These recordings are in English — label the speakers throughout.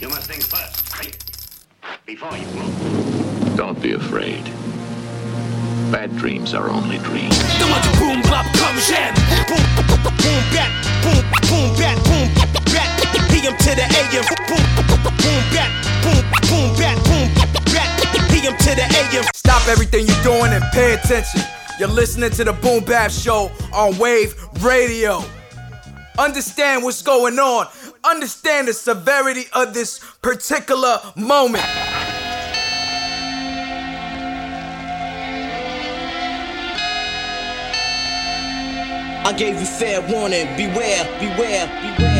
Speaker 1: You must think first. Before you move.
Speaker 2: Don't be afraid. Bad dreams are only dreams.
Speaker 3: boom bap comme j'aime. Boom boom bat boom boom bat boom bat. PM to the AM. Boom boom bat boom boom bat boom bat. PM to the AM.
Speaker 4: Stop everything you're doing and pay attention. You're listening to the Boom Bap Show on Wave Radio. Understand what's going on. Understand the severity of this particular moment.
Speaker 3: I gave you fair warning. Beware, beware, beware.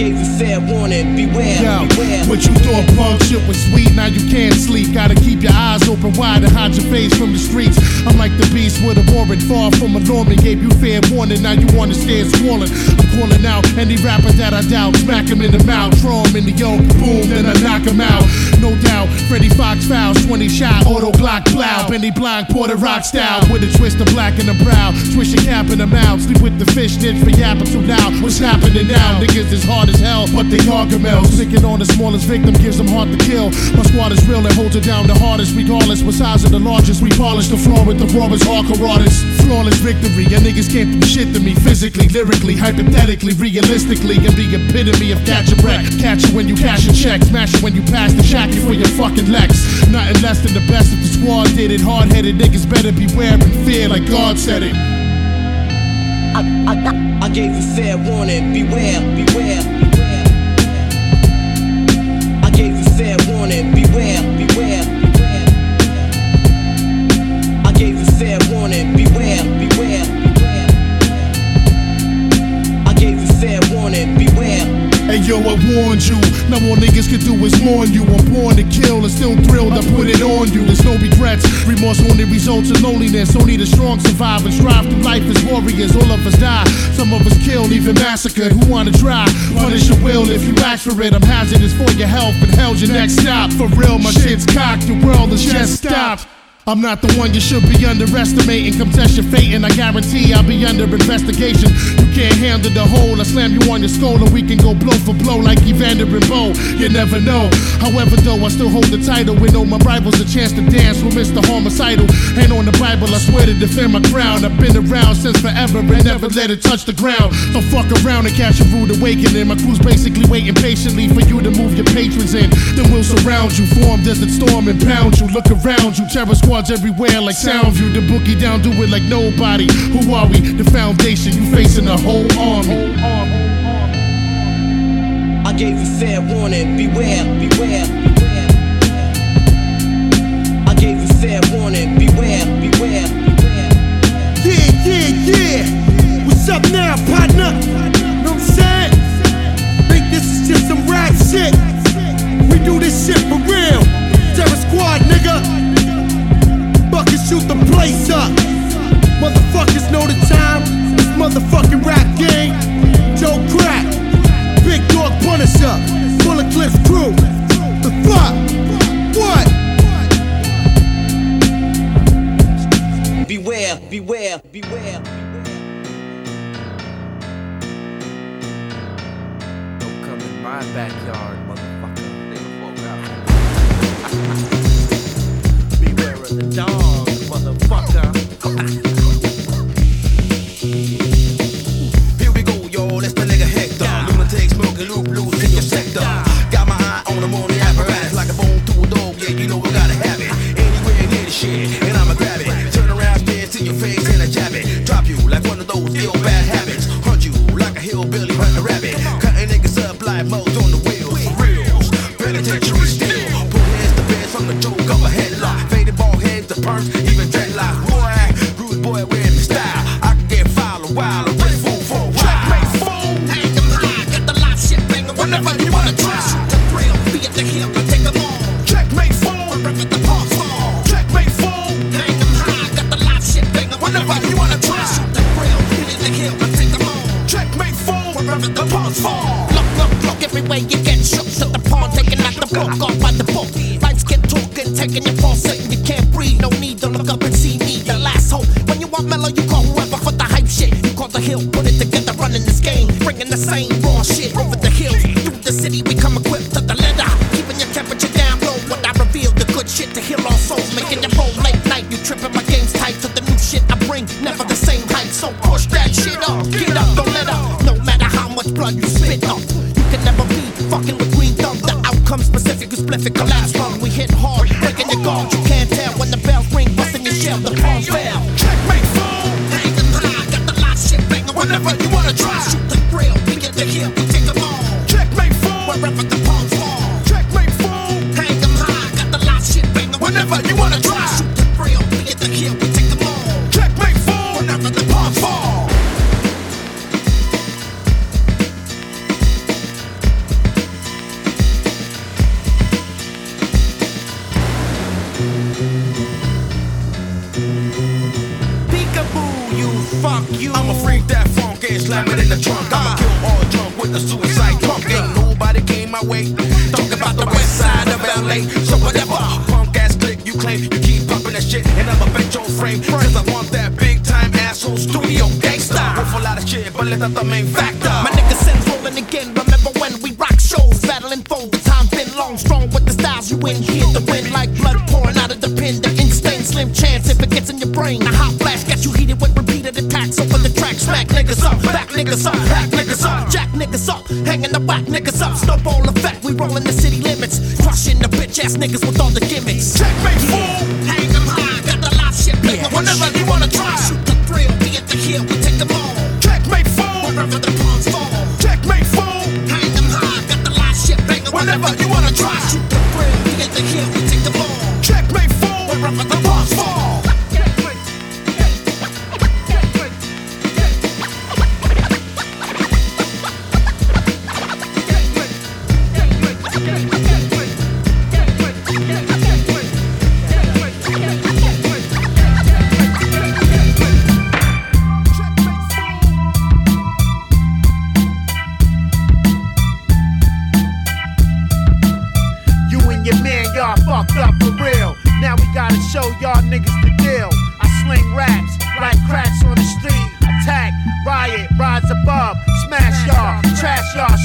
Speaker 3: Gave you fair warning. Beware,
Speaker 5: Yo,
Speaker 3: beware.
Speaker 5: what you thought punk shit was sweet, now you can't sleep. Gotta keep your eyes open wide and hide your face from the streets. I'm like the beast with a warrant, far from a Norman. Gave you fair warning, now you wanna stand swollen. I'm calling out any rapper that I doubt. Smack him in the mouth, throw him in the yoke, boom, then I knock him out. No doubt, Freddie Fox fouls, 20 shot, auto block plow. Benny Blanc, Porter Rock style, with a twist of black in the brow. Swish your cap in the mouth, sleep with the fish ditch for yapping too loud. What's happening now? Niggas is hard as hell, but they gargamels. Picking on the smallest victim gives them heart to kill. My squad is real and holds it down the hardest, regardless. What size of the largest? We polish the floor with the rawest hardcore artists. Flawless victory, and niggas can't do shit to me physically, lyrically, hypothetically, realistically, and the epitome of catch a wreck. Catch it when you cash a check, smash it when you pass the shack you for your fucking Lex. Nothing less than the best if the squad did it. Hard headed niggas better beware and fear like God said it.
Speaker 3: I, I, I gave you fair warning. Beware, beware,
Speaker 5: on you. There's no regrets. Remorse only results in loneliness. Only the strong survive and strive through life as warriors. All of us die. Some of us killed, even massacred. Who wanna try? Punish your will if you ask for it. I'm hazardous for your health and hell's your next stop. For real, my shit's cocked. The world is just stopped. I'm not the one you should be underestimating. Come test your fate, and I guarantee I'll be under investigation. You can't handle the whole. I slam you on your skull, and we can go blow for blow like Evander and Bowe. You never know. However, though, I still hold the title. With all my rivals a chance to dance with Mr. Homicidal. And on the Bible, I swear to defend my crown. I've been around since forever and never let it touch the ground. Don't fuck around and catch a rude awakening. My crew's basically waiting patiently for you to move your patrons in. Then we'll surround you, form desert storm and pound you. Look around you, terror squads everywhere like Soundview. The boogie down, do it like nobody. Who are we? The foundation, you facing a whole army.
Speaker 3: I gave you fair warning. Beware, beware, beware. I gave you fair warning. Beware, beware, beware.
Speaker 6: Yeah, yeah, yeah. What's up now, partner? Know what I'm saying? Think this is just some rap shit. We do this shit for real. Terror Squad, nigga. Bucket shoot the place up. Motherfuckers know the time. This motherfucking rap game. Joe Crack. Big Dog Punisher. Full Cliff Crew. The fuck? What?
Speaker 3: Beware, beware, beware.
Speaker 4: Don't come in my backyard, motherfucker.
Speaker 6: Beware of the dog, motherfucker.
Speaker 7: If you wanna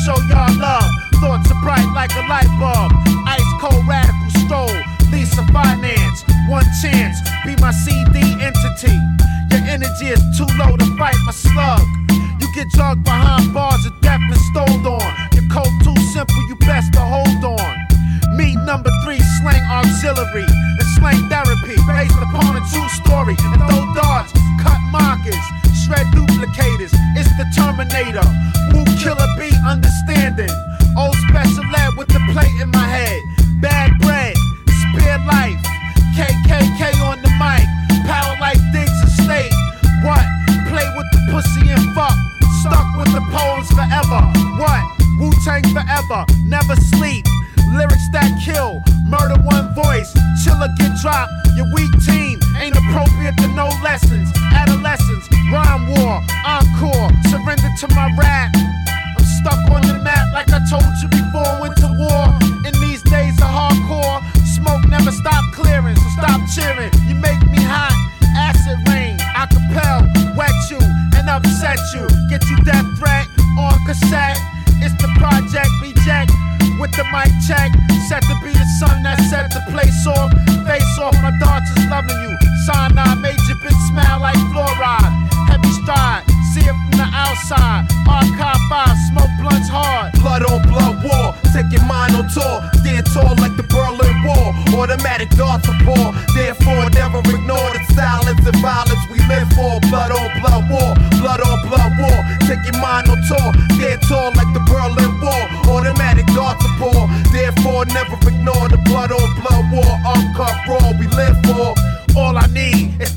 Speaker 8: show y'all love. Thoughts are bright like a light bulb. Ice cold radical stroll. Lisa Finance. One chance. Be my CD entity. Your energy is too low to fight my slug. You get drugged behind bars of death and stoled on. Your code too simple, you best to hold on. Me number three, slang auxiliary and slang therapy based upon a true story. And throw darts, cut markers, shred duplicators. It's the Terminator, move killer standing. Old special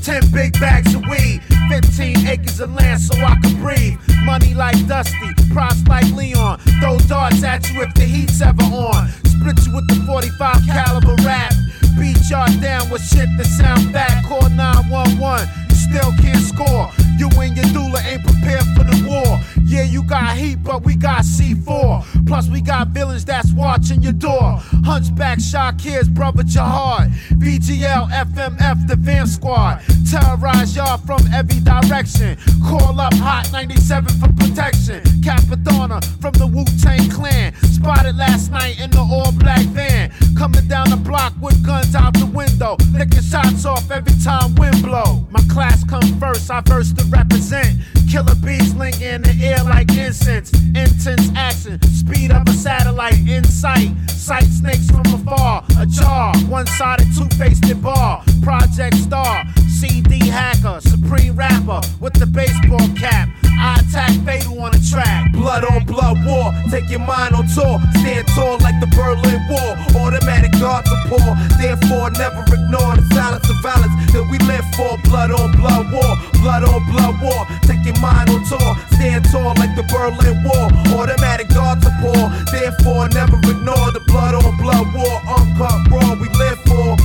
Speaker 8: Ten big bags of weed, 15 acres of land so I can breathe. Money like Dusty, props like Leon. Throw darts at you if the heat's ever on. Split you with the 45 caliber rap. Beat y'all down with shit that sound bad. Call 911, you still can't score. You and your doula ain't prepared for the war. Yeah, you got heat, but we got C4. Plus, we got villains that's watching your door. Hunchback Shakir's brother Jihad. VGL, FMF, the Van Squad. Terrorize y'all from every direction. Call up Hot 97 for protection. Cappadonna from the Wu Tang Clan. Spotted last night in the all black van. Coming down the block with guns out the window. Licking shots off every time wind blow. My class comes first, I verse to represent. Killer bees link in the air like incense. Intense action, speed of a satellite in sight. Snakes from afar, a jar. One sided, two faced bar. Project star, CD hacker, supreme rapper with the baseball cap. I attack fatal on the track.
Speaker 9: Blood on blood war, take your mind on tour. Stand tall like the Berlin Wall. Automatic guard support. Therefore, never ignore the silence of violence that we live for. Blood on blood war, blood on blood war. Take your mind on tour. Stand tall like the Berlin Wall. Automatic guard support. Therefore, never ignore the blood on blood war. Uncut raw, we live for.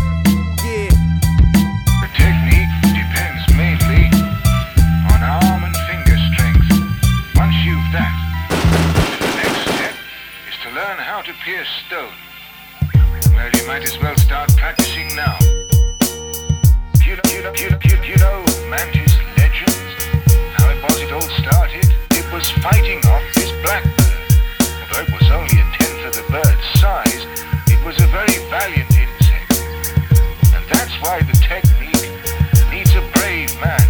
Speaker 10: Technique depends mainly on arm and finger strength. Once you've that, the next step is to learn how to pierce stone. Well, you might as well start practicing now. You, you, you, you, you know Mantis was fighting off this blackbird. Although it was only a tenth of the bird's size, it was a very valiant insect. And that's why the technique needs a brave man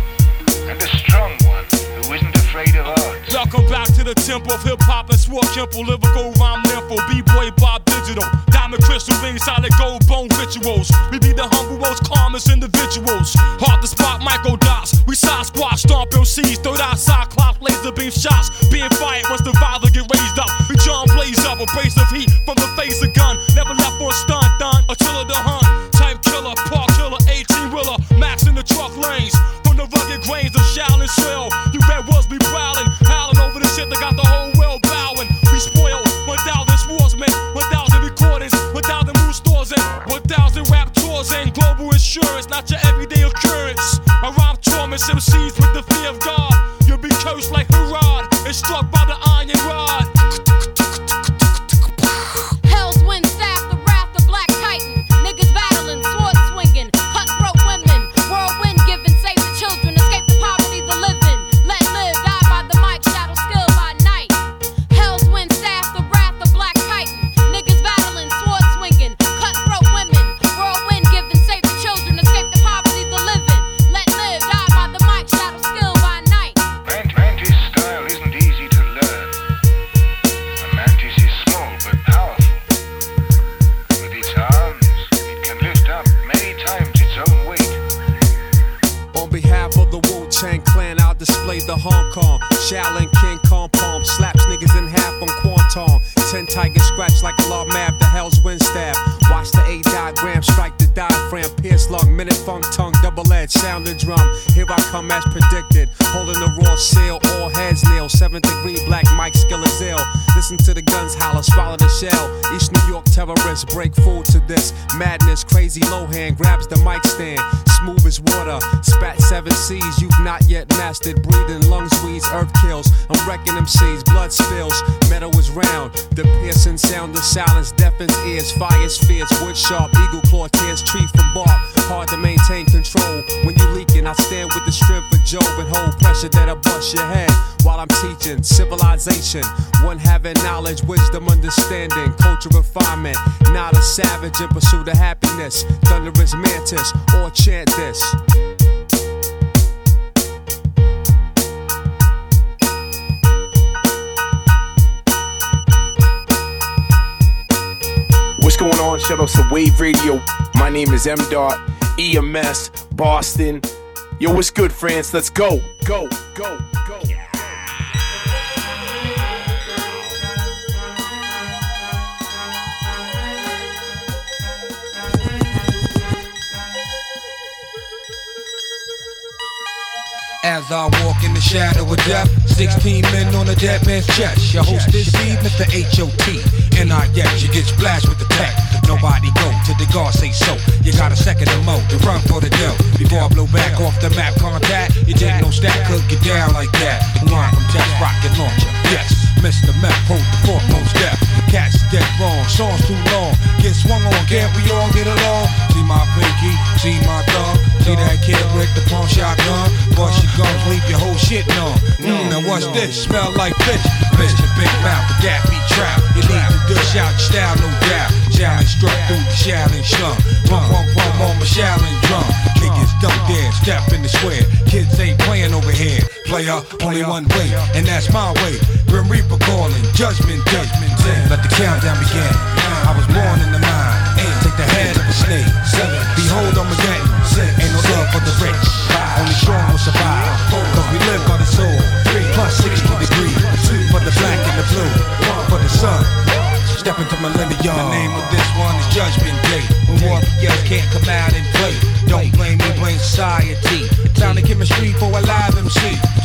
Speaker 10: and a strong one who isn't afraid of odds.
Speaker 11: Welcome back to the temple of hip hop and swore Kimple, lyrical rhyme nympho, b-boy Bob Digital, diamond crystal ring, solid gold bone rituals. We be the humble, most calmest individuals. Hard to spot Michael Dots. We side squat, stomp MCs, third eye cyclops, laser beam shots. Being fired once the father get raised up. We John blaze up, a brace of heat from the face of gun. Never left for a stunt, done, until the hunt. Type killer, park killer, 18 wheeler, max in the truck lanes. From the rugged grains of Shaolin Shell, you red wolves be prowling, howling over the shit that got the whole world bowing. We spoil 1,000 swordsmen, 1,000 recordings, 1,000 mood stores, and 1,000 rap tours, and global insurance, not your everyday occurrence. I rhyme torments MCs with the fear of God. Struck
Speaker 12: predicted. Holding the raw seal, all heads kneel. Seventh degree black Mike skill is ill. Listen to the guns holler, swallow the shell. East New York terrorists break food to this madness. Crazy Lohan grabs the mic stand, smooth as water. Spat seven seas, you've not yet mastered. Breathing lungs, weeds, earth kills. I'm wrecking them seas, blood spills. Metal is round, the piercing sound of silence deafens ears. Fire spheres, wood sharp, eagle claw tears tree from bark. Hard to maintain control when you're leaking. I stand with the strength of Job and hold pressure that I bust your head while I'm teaching civilization. One having knowledge, wisdom, understanding, culture, refinement. Not a savage in pursuit of happiness. Thunderous mantis, or chant this.
Speaker 13: What's going on? Shout out to Wave Radio. My name is M Dot, EMS, Boston. Yo, what's good, France? Let's go, go, go, go.
Speaker 14: As I walk in the shadow of death, 16 men on a dead man's chest. Your host this evening, Mr. H.O.T. And I yes, you get splashed with the tech. Nobody go till the guard say so. You got a second to mo to run for the dough. Before I blow back off the map contact, you take no stack, could get down like that. Line from test rocket launcher. Yes, Mr. Meth, hold the foremost step. Cats dead wrong, songs too long. Get swung on, can't we all get along? See my pinky, see my thumb. See that kid with the palm shotgun. Bust your gums, leave your whole shit numb. Mm, now what's this? Smell like fish. Mr. Big Mouth, but that be trap. You need to dish out your style, no doubt. Challenge struck through the Shaolin slum. Pump, pump, pump on my Shaolin drum. Niggas don't dare step in the square. Kids ain't playing over here. Player, only one way, and that's my way. Grim Reaper calling, judgment, judgment. Let the countdown begin. I was born in the mind. Take the head of a snake. Behold, Armageddon. Ain't no love for the rich. Only strong will survive. Cause we live by the soul. Plus 60 degrees. For the black and the blue. For the sun. Step into millennium. The name of this one is Judgment Day. When warriors can't come out and play. Don't blame me, blame society. Sound of chemistry for a live MC.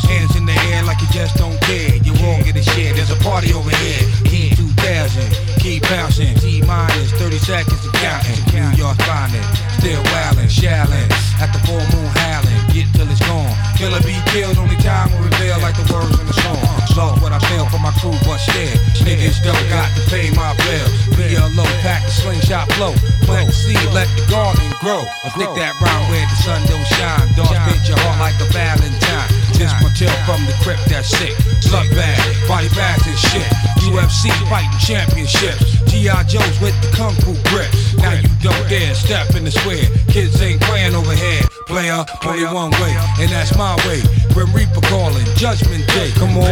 Speaker 14: Hands in the air like you just don't care. You won't get a share. There's a party over here. Key 2000. Keep bouncing. T minus 30 seconds to counting. New York finest. Still wildin', shallin'. At the full moon howling. Get till it's gone. Killer be killed. Only time will reveal like the words in the song. Lost what I feel for my crew, but still. Niggas don't got to pay my bills. Be a low pack the slingshot flow. Plant the seed, let the garden grow. I think that round where the sun don't shine. Dogs bit your heart like a Valentine. This my tale from the crypt that's sick. Blood bag, body bags and shit. UFC fighting championships. G.I. Joe's with the kung fu grip. Now you don't dare step in the square. Kids ain't playing over here. Player, only one way, and that's my way. Grim Reaper calling, Judgment Day. Come on.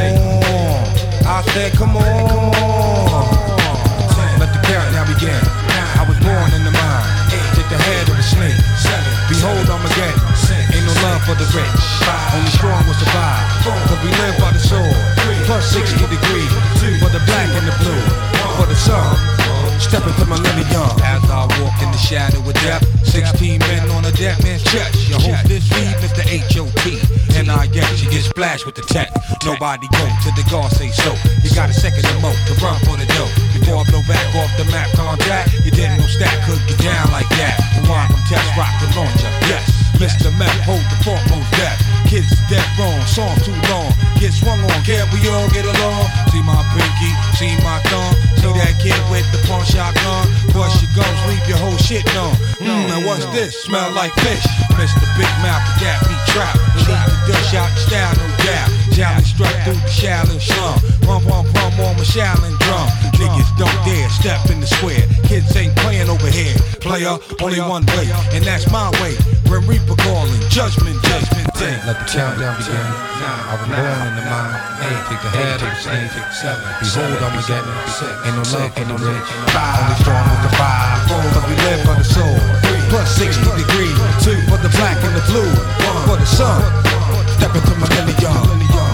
Speaker 14: I said, come on. Let the countdown begin. I was born in the mind. Take the head of a snake. Behold Armageddon. Ain't no love for the rich. Only strong will survive. Cause we live by the sword. Plus 60 degrees. For the black and the blue. For the sun. Step into millennium as I walk in the shadow of death. 16 men on a dead man's chest. Your host this feed, Mr. H.O.T. And I guess you get splashed with the tech. Nobody go to the guard say so. You got a second to mo to run for the dough. Before I blow back off the map contact, you didn't know stack could get down like that. The wine from test rock the launcher. Yes, Mr. Meth hold the fort most death. Kids dead wrong, song too long. Get swung on, can't we all get along? See my pinky, see my thumb. See that kid with the pawn shotgun. Bust your gums, leave your whole shit numb. Mmm, now what's mm. this? Smell like fish. Mr. Big Mouth, that be trap. Leave the dish out style, no doubt. Challenge struck through the Shaolin slum. Rum, rum, rum on my Shaolin drum. Niggas don't dare step in the square. Kids ain't playing over here. Player, only one way, and that's my way. Grim Reaper calling, judgment, judgment day. Let the countdown begin. I was born in the mind. Hey, take the head of the snake. Behold, Armageddon. Ain't no love for the rich. Five, Only strong with the five. Cause we live for the soul. Plus 60 degrees. Two for the black and the blue. One for the sun. Step into millennium. Uh.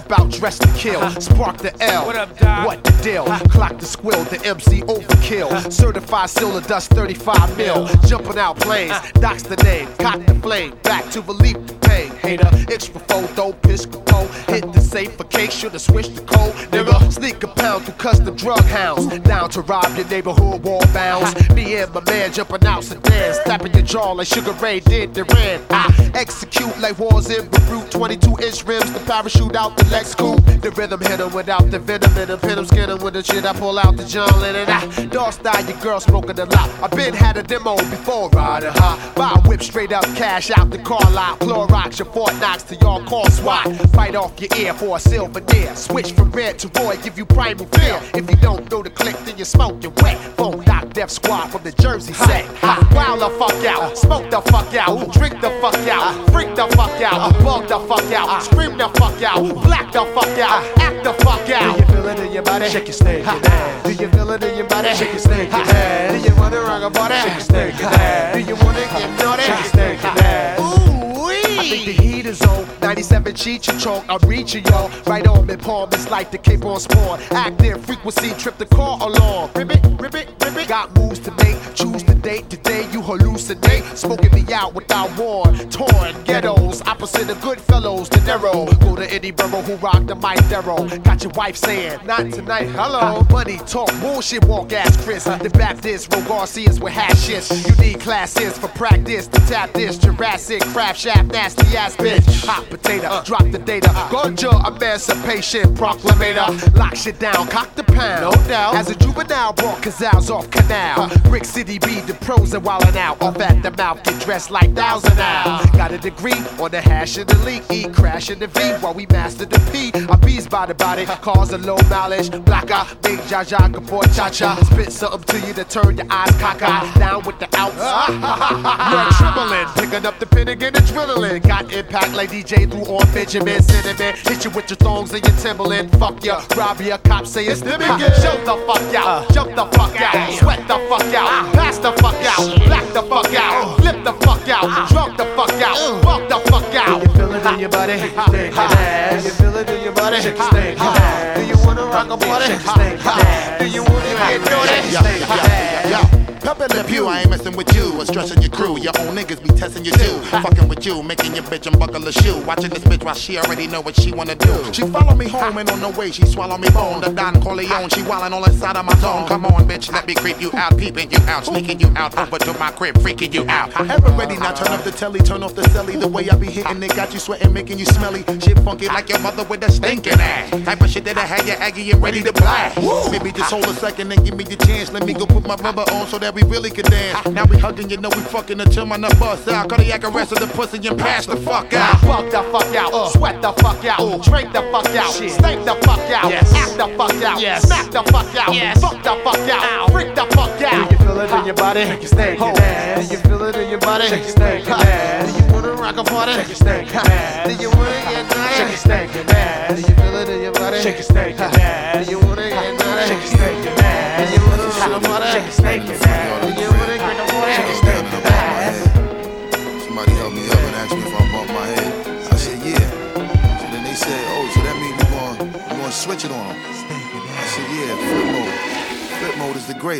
Speaker 15: Step out, dressed to kill. Uh-huh. Spark the L. What up, Doc? What the deal? Uh-huh. Clock the squill, the MC overkill. Uh-huh. Certified silver dust 35 mil. Jumping out planes, doc's the name. Cock the flame, back to relieve the pain. Hater, extra photo, piscopo. Hit the safe for case, should've switched the code. Nigga, sneak a pound through custom drug hounds. Down to rob your neighborhood wall bounds. Me and my man jumping out sedans. Tapping your jaw like Sugar Ray did the ran. I execute like wars in Beirut. 22 inch rims, the parachute out out the Lex coupe. The rhythm hit him without the venom in him. Pin him, skin him with the shit. I pull out the John Lennon. Ah, dog style, your girl smoking a lot. I been had a demo before riding high. Buy a whip straight up, cash out the car lot. Clorox, your Fort Knox to your car call SWAT. Bite off your ear for a silver deer. Switch from red to Roy, give you primal fear. If you don't know the click, then you're smoking wet. Phone knock Def Squad from the Jersey set. Wild the fuck out, smoke the fuck out, drink the fuck out, freak the fuck out, bug the fuck out, scream the fuck out, black the fuck out, act the fuck out. Do you feel it in your body? Shake your snake ass. Do you feel it in your body? Shake your snake ass. Do you wanna rock a body? Shake your snake ass. Do you wanna get naughty? Shake your snake ass. Ooh I think the heat is on. 97 cheat you choke. I'm reaching y'all. Right on me palm. It's like the Cape on spawn. Active frequency. Trip the car along. Ribbit, ribbit, ribbit. Got moves to make. Choose the date. You hallucinate. Smoking me out without war. Torn ghettos. Opposite of good fellows. De Niro. Go to any borough who rock the mic Darrow. Got your wife saying, not tonight. Hello. Money talk. Bullshit walk ass Chris. The Baptist. Ro Garcias with hashes. You need classes for practice. To tap this. Jurassic. Crab shaft. Nasty ass bitch. Hot potato. Uh. Drop the data. Uh. Ganja emancipation proclamator. Lock shit down. Cock the pound. No doubt. As a juvenile brought Cazals off canal. Uh. Brick City be the pros and wildin' out. Off at the mouth. Get dressed like thousand now. Got a degree on the hash and the leak. E crash in the V while we master the P. I bees by the body. Cause a low mileage. Black eye. Big Jaja. Before cha cha. Spit something to you to turn your eyes cockeyed. Down with the outs. You're trembling. Picking up the pin and get adrenaline. Got impact like DJ through on Benjamin Cinnamon. Hit you with your thongs and your Timberland. Fuck ya. Rob ya. Cops say it's the begin. Jump the fuck out. Jump the fuck out. Sweat the fuck out. Pass the fuck out. Black the fuck out. Flip the fuck out. Drunk the fuck out. fuck the fuck out. Do you feel it in your body? Shake your ass. Do you feel it in your body? Shake ass. Do you wanna rock a body? Shake ass. Do you wanna get dirty? Shake stinking ass.
Speaker 16: Pep in the pew, I ain't messing with you or stressing your crew. Your own niggas be testing you too. Fucking with you, making your bitch unbuckle a shoe. Watching this bitch while she already know what she wanna do. She follow me home and on the way she swallow me bone. The Don Corleone, she wildin' all inside of my zone. Come on, bitch, let me creep you out, peeping you out, sneaking you out over to my crib, freaking you out. Ever ready now? Turn up the telly, turn off the celly. The way I be hitting it got you sweating, making you smelly. Shit funky like your mother with a stinking ass. Type of shit that I had you aggy and ready to blast. Maybe just hold a second and give me the chance. Let me go put my rubber on so that we really can dance. Now we hugging, you know we fucking until my nut bust out. Cardiac arrest of the pussy and pass the fuck out.
Speaker 15: Fuck the fuck out, uh. sweat the fuck out, uh. drink the fuck out, stink the fuck out, act the fuck out, smack the fuck out, fuck the fuck out, freak the fuck out. Do you feel it in your body? Shake your stinking ass. Do you feel it in your body? Shake your stinking ass. Do you wanna rock a party? Shake your stinking ass. Do you wanna get naughty? Shake your stinking ass. Do you feel it in your body? Shake your stinking ass. Do you wanna get naughty? Shake your stinking ass. Do you wanna rock a party? Shake your stinking ass.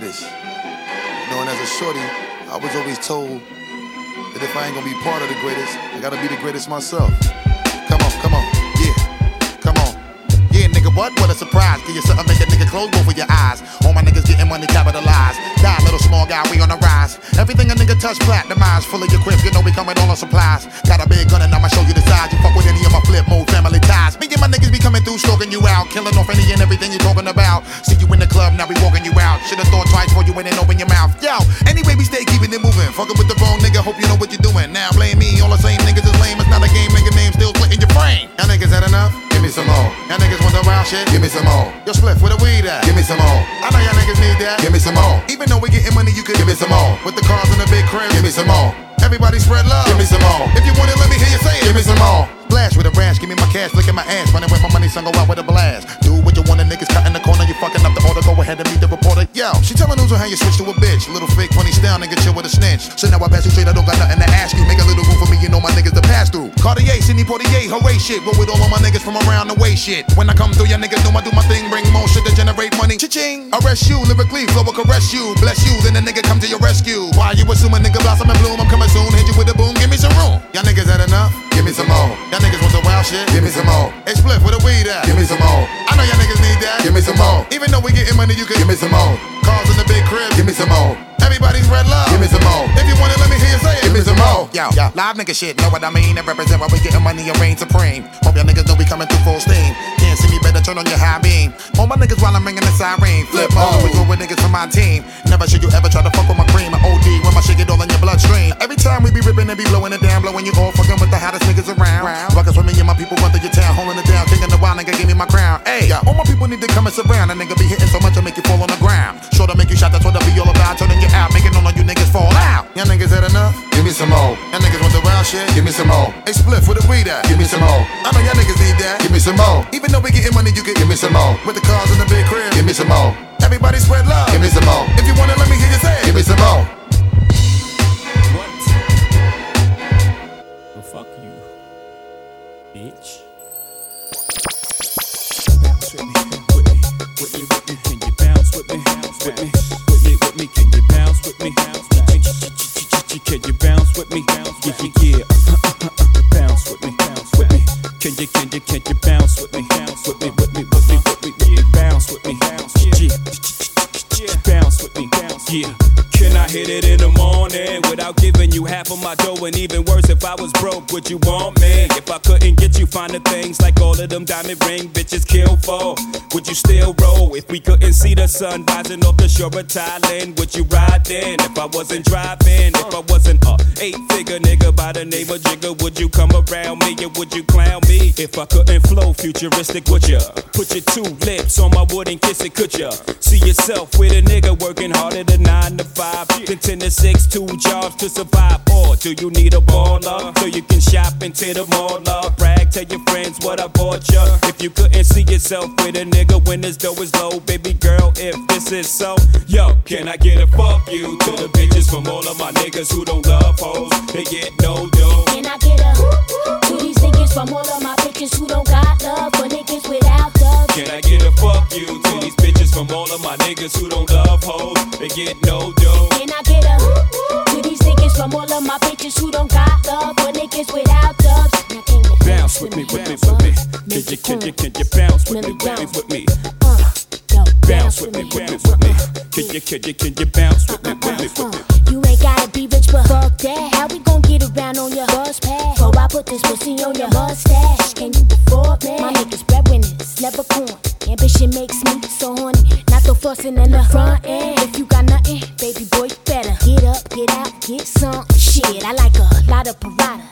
Speaker 17: Greatest. You know, and as a shorty, I was always told that if I ain't gonna be part of the greatest, I gotta be the greatest myself.
Speaker 16: What? What a surprise. Give you something, make a nigga close both of your eyes. All my niggas getting money capitalized. Die, little small guy, we on the rise. Everything a nigga touch, platinumized. Full of your quips, you know we coming all our supplies. Got a big gun and I'ma show you the size. You fuck with any of my flip mode family ties. Me and my niggas be coming through, stroking you out. Killing off any and everything you talking about. See you in the club, now we walking you out. Should've thought twice before you went and open your mouth. Yo, anyway, we stay keeping it moving. Fucking with the wrong nigga, hope you know what you're doing. Now blame me, all the same niggas is lame. It's not a game, make a name still splitting your brain. Y'all niggas had enough? Give me some more. Y'all niggas want the wild shit? Give me some more. Yo, split with the weed at? Give me some more. I know y'all niggas need that. Give me some more. Even though we getting money, you could give me some more. With the cars and the big crib, give me some more. Everybody spread love. Give me some more. If you want it, let me hear you say it. Give me some more. Splash with a rash, give me my cash, at my ass, running with my money, son, go out with a blast. Do what you want, a niggas cut in the corner, you fucking up the order, go ahead and meet the reporter. Yo, she telling news on how you switch to a bitch. Little fake funny style, nigga, chill with a snitch. So now I pass you straight, I don't got nothing to ask you. Make a little room for me, you know my niggas to pass through. Cartier, Sidney Poitier, hooray shit. Roll with all of my niggas from around the way shit. When I come through, your niggas know I do my thing, bring more shit to generate money. Cha-ching. Arrest you, lyrically, flow will caress you. Bless you, then the nigga come to your rescue. Why you assuming nigga blossom and bloom? I'm coming soon, hit you with a boom, give me some room. Y'all niggas had enough? Give me some more. Y'all niggas want the wild shit? Give me some more. Hey, split with a weed at? Give me some more. I know y'all niggas need that. Give me some more. Even though we getting money, you can give me some more. Cars in the big crib. Give me some more. Everybody's red love. Give me some more. If you want it, let me hear you say it. Give me some more. Yo, live nigga shit, know what I mean? And represent why we getting money and reign supreme. Hope y'all niggas know we coming through full steam. Can't see me, better turn on your high beam. All my niggas while I'm ringing the siren. Flip mode, we go with niggas from my team. Never should you ever try to fuck with my cream. I OD when my shit get all in your bloodstream. Every time we be ripping and be blowing it down, blowing you all fucking with the hottest niggas around. Ruckus with me and my people run through your town, holding it down, thinking the wild nigga give me my crown. Hey, yeah, all my people need to come and surround. A nigga be hitting so much I make you fall on the ground. Sure to make you shot, that's what I be all about. Turning you out, making all of you niggas fall out. Y'all niggas had enough? Give me some more. Y'all niggas want the wild shit? Give me some more. Hey, split for the weed at? Give me some more. I know y'all niggas need that. Give me some more. Even though we getting money, you can give me some more. With the cars in the big crib, give me some more. Everybody spread love. Give me some more. If you wanna let me hear you say, give me some more. What?
Speaker 18: Well, fuck you,
Speaker 19: can you, can you bounce with me? Bounce with me, with me, with me, with me. Yeah, bounce with me, yeah, bounce with me, yeah. Can I hit it in the morning without giving half of my dough? And even worse, if I was broke, would you want me? If I couldn't get you finer things like all of them diamond ring bitches kill for, would you still roll? If we couldn't see the sun rising off the shore of Thailand, would you ride then? If I wasn't driving, if I wasn't a eight figure nigga by the name of Jigga, would you come around me and would you clown me? If I couldn't flow futuristic, would ya? Put your two lips on my wood and kiss it, could ya? See yourself with a nigga working harder than nine to five, then ten to six, two jobs to survive. Or do you need a baller so you can shop into the mall? Love, brag, tell your friends what I bought ya. If you couldn't see yourself with a nigga when his dough is low, baby girl, if this is so, yo, can I get a fuck you to the bitches from all of my niggas who don't love hoes? They get no dough.
Speaker 20: Can I get a to these niggas from all of my bitches who don't got love for niggas without love?
Speaker 19: Can I get a fuck you to these bitches from all of my niggas who don't love hoes? They get no dough.
Speaker 20: Can I from all of my bitches who don't got love for niggas without dubs? Now can you
Speaker 19: Bounce with me, with me, with me. Can you, can you, can you bounce with me, with me, with me? Bounce with me, uh, with me, with me. Can you, can you, can you bounce with me, with me, with me?
Speaker 20: Uh, you ain't gotta be rich, but fuck that. How we gon' get around on your bus pass? Before I put this pussy on your mustache, can you afford me? My niggas breadwinners, never corn. Ambition makes me so horny. Not the fussing in the front end. Some shit. I like a lot of Prada,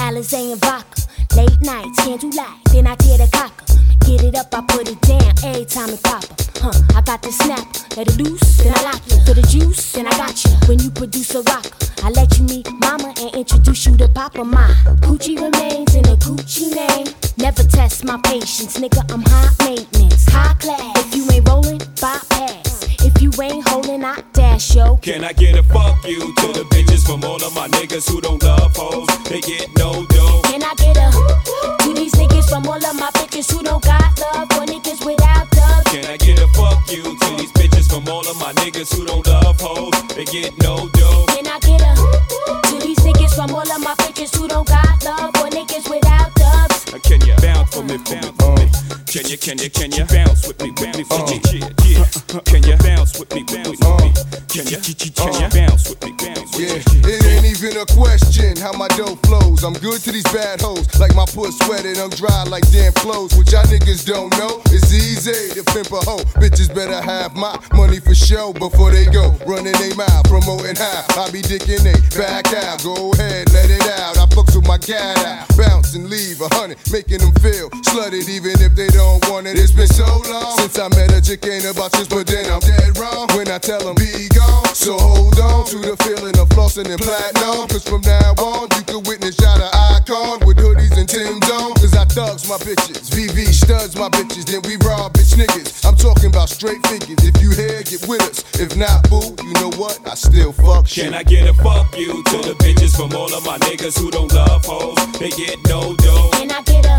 Speaker 20: Alizé and vodka. Late nights, candlelight, then I tear the cocker. Get it up, I put it down every time it pop up. Huh, I got the snap, let it loose, then I lock you. For the juice, then I got you. When you produce a rocker, I let you meet mama and introduce you to papa. My Gucci remains in a Gucci name. Never test my patience, nigga, I'm high maintenance, high class. If you ain't rolling, bypass. If you ain't holding, I dash, yo.
Speaker 19: Can I get a fuck you to the bitches from all of my niggas who don't love hoes? They get no dough.
Speaker 20: Can I get a to these niggas from all of my bitches who don't got love for niggas without dubs?
Speaker 19: Can I get a fuck you to these bitches from all of my niggas who don't love hoes? They get no dough.
Speaker 20: Can I get a to these niggas from all of my bitches who don't got love for niggas without dubs?
Speaker 19: Uh, Can you bounce for me, bounce for me? Can you, can you, can you bounce with me, with me, with me? Yeah, yeah. Can you bounce with me, bounce with me? Uh, can you, can you bounce with me,
Speaker 21: It ain't even a question how my dough flows. I'm good to these bad hoes, like my puss sweated, I'm dry like damn clothes. What y'all niggas don't know, it's easy to pimp a hoe. Bitches better have my money for show before they go. Running they mouth, promoting how I be dicking they back out. Go ahead, let it out. I fucks with my cat out, bounce and leave a hundred, making them feel slutted even if they don't want it. It's been so long since I met a chick, ain't about this, but then I'm dead wrong when I tell them be gone. So hold on to the feeling of flossing and platinum. Cause from now on, you can witness y'all the icon with hoodies and Tim's on. Cause I thugs my bitches, VV studs my bitches, then we rob bitch niggas. I'm talking about straight figures. If you here, get with us. If not, boo, you know what? I still fuck shit.
Speaker 19: Can I get a fuck you to the bitches from all of my niggas who don't love hoes? They get no dough.
Speaker 20: Can I get a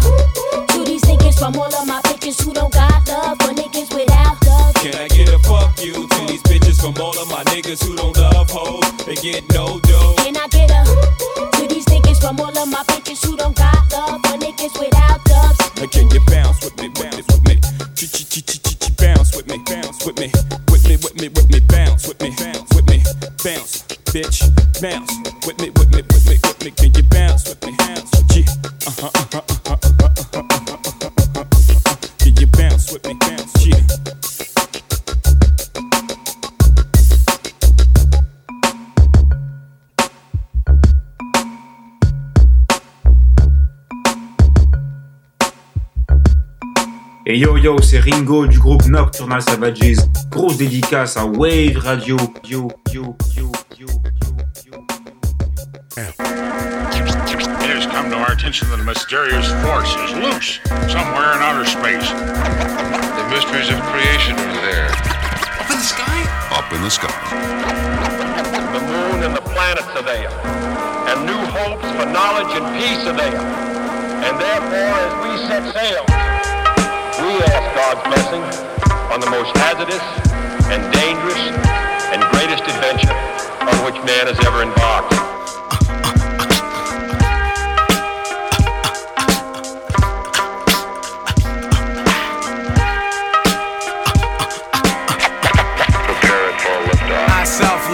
Speaker 20: to these niggas from all of my bitches who don't got love for niggas without love?
Speaker 19: Can I get a fuck you to these bitches from all of my niggas who don't love hoes? They get no dough.
Speaker 20: Can I get a to these niggas from all of my bitches who don't got love for niggas without dubs?
Speaker 19: Now Can you bounce with me, bounce with me? Ch ch ch ch ch bounce with me, bounce with me, with me, with me, with me, bounce with me, bounce with me, bounce, bitch, bounce with me, with me, with me, with me? Can you bounce with me?
Speaker 22: Et yo yo, c'est Ringo du groupe Nocturnal Savages. Grosse dédicace à Wave Radio. Yo yo yo yo.
Speaker 23: It has come to our attention that a mysterious force is loose somewhere in outer space.
Speaker 10: The mysteries of creation are there.
Speaker 23: Up in the sky?
Speaker 10: Up in the sky.
Speaker 24: The moon and the planets are there. And new hopes for knowledge and peace are there. And therefore, as we set sail, we ask God's blessing on the most hazardous and dangerous and greatest adventure on which man has ever embarked.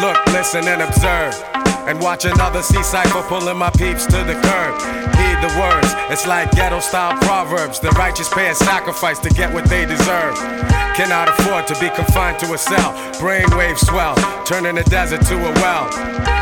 Speaker 25: Look, listen, and observe. And watch another sea cipher pulling my peeps to the curb. Heed the words, it's like ghetto style proverbs. The righteous pay a sacrifice to get what they deserve. Cannot afford to be confined to a cell. Brainwave swell, turning the desert to a well.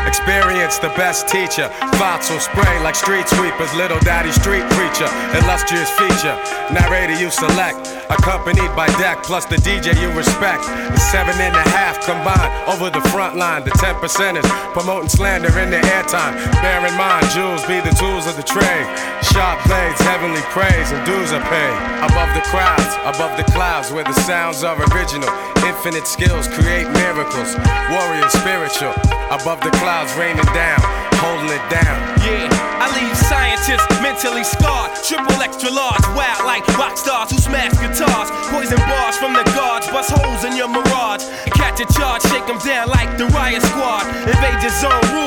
Speaker 25: Experience the best teacher. Thoughts will spray like street sweepers. Little daddy street preacher. Illustrious feature. Narrator you select. Accompanied by deck plus the DJ you respect. The seven and a half combined over the front line. The ten percenters promoting slander in the airtime. Bear in mind, jewels be the tools of the trade. Sharp blades, heavenly praise, and dues are paid. Above the crowds, above the clouds, where the sounds are original. Infinite skills create miracles. Warrior spiritual. Above the clouds, raining down, holding it down.
Speaker 3: Yeah, I leave scientists mentally scarred. Triple extra large, wild like rock stars who smash guitars. Poison bars from the guards, bust holes in your mirage. Catch a charge, shake them down like the riot squad. Invade your zone, ruin like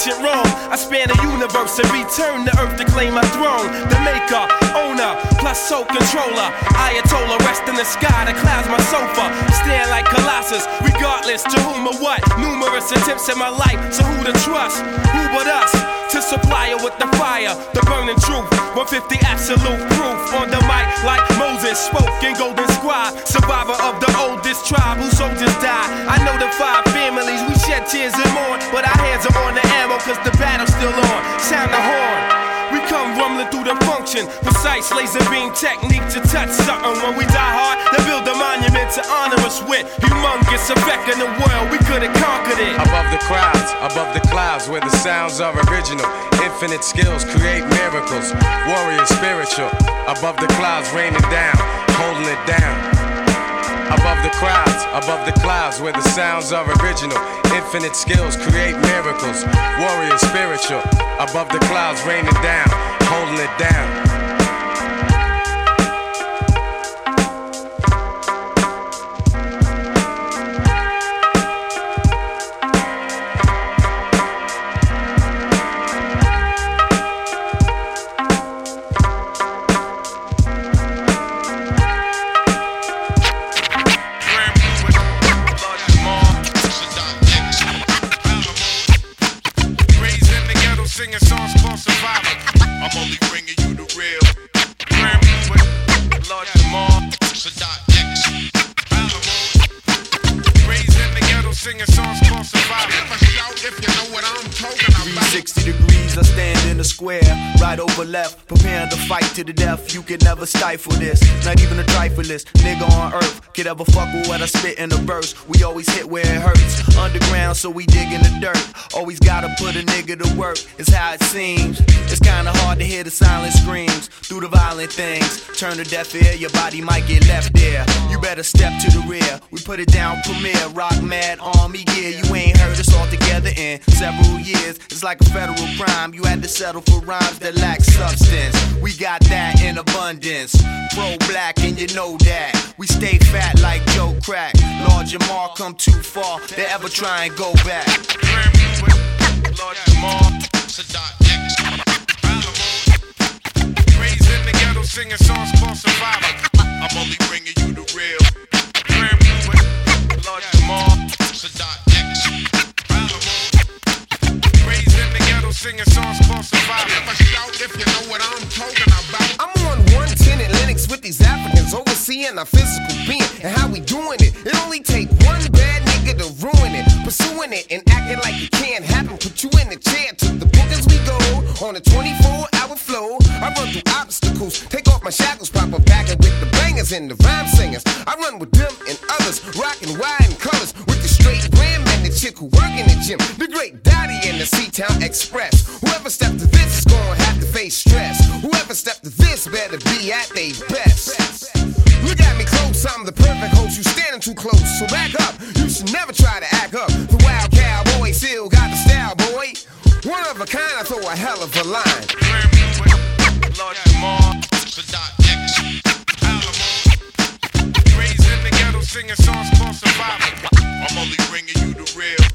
Speaker 3: ancient Rome. I span the universe and return to earth to claim my throne. The maker, owner, plus soul controller. Ayatollah, rest in the sky, the clouds my sofa. Stand like Colossus, regardless to whom or what. Numerous attempts in my life, so who to trust? Who but us? To supply her with the fire, the burning truth. 150 absolute proof on the mic, like Moses spoke in Golden Scribe. Survivor of the oldest tribe whose soldiers died. I know the five families, we shed tears and mourn. But our hands are on the ammo, cause the battle's still on. Sound the horn. We come rumbling through the function. Precise laser beam technique to touch something. When we die hard, they build a monument to honor us with. Humongous effect in the world, we could have conquered it.
Speaker 25: Above the crowds, above the clouds, where the sounds are original. Infinite skills create miracles. Warrior spiritual. Above the clouds, raining down, holding it down. Above the crowds, above the clouds, where the sounds are original. Infinite skills create miracles. Warrior spiritual. Above the clouds, raining down, holding it down.
Speaker 26: Over left, preparing to fight to the death. You can never stifle this, not even a trifleist nigga on earth could ever fuck with what I spit in a verse. We always hit where it hurts, underground, so we dig in the dirt. Always gotta put a nigga to work, it's how it seems. It's kinda hard to hear the silent screams through the violent things. Turn a deaf ear, your body might get left there. You better step to the rear. We put it down, Premier, rock mad army gear. You ain't heard us all together in several years. It's like a federal crime. you had to settle for rhymes that lack substance. We got that in abundance. Pro black, and you know that. We stay fat like Joe Crack. Lord Jamar come too far, they ever try and go back.
Speaker 3: Lord Jamar, Sadat. Raised in the ghetto singing songs called Survival. I'm only bringing you the real. Lord Jamar, Sadat in ghetto singing songs called Survival. Never shout if you know what I'm talking about.
Speaker 27: I'm on 110 in Lenox with these Africans overseeing our physical being and how we doing it. It only take one bad nigga to ruin it, pursuing it and acting like it can't happen. Put you in the chair to the bookings we go on a 24 hour flow. I run through obstacles, take off my shackles, pop a back with the bangers and the rhyme singers. I run with them and others, rocking wide and colors with the straight rim and the chick who work in the gym. The great the C-Town Express. Whoever stepped to this is gonna have to face stress. Whoever stepped to this better be at their best. Look at me close, I'm the perfect host. You standing too close, so back up. You should never try to act up. The wild cowboy still got the style, boy. One of a kind, I throw a hell of a line.
Speaker 3: Singing songs called Survival. I'm only bringing you the real.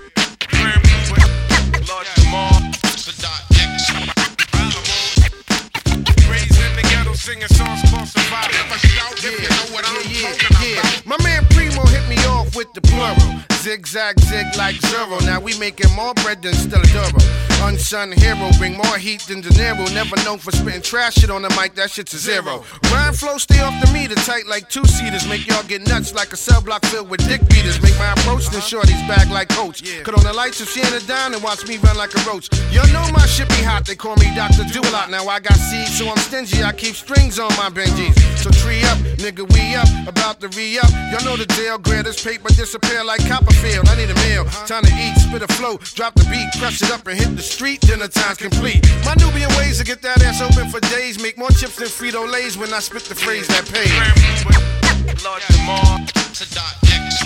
Speaker 28: Zigzag zig like zero. Now we making more bread than Stella D'oro. Unsung hero, bring more heat than De Niro. Never known for spitting trash shit on the mic, that shit's a zero. Rhyme flow stay off the meter, tight like two seaters. Make y'all get nuts like a cell block filled with dick beaters. Make my approach then shorties back like coach. Cut on the lights ain't it down and watch me run like a roach. Y'all know my shit be hot, they call me Dr. Do a lot. Now I got seeds, so I'm stingy. I keep strings on my Benjis. So tree up, nigga, we up, about to re up. Y'all know the grab this paper disappear like Copperfield. I need a meal, time to eat, spit a flow, drop the beat, crush it up and hit the street. Dinner time's complete. My Nubian ways to get that ass open for days. Make more chips than Frito Lays when I spit the phrase that pays.
Speaker 3: Lord Jamar, Sadat X.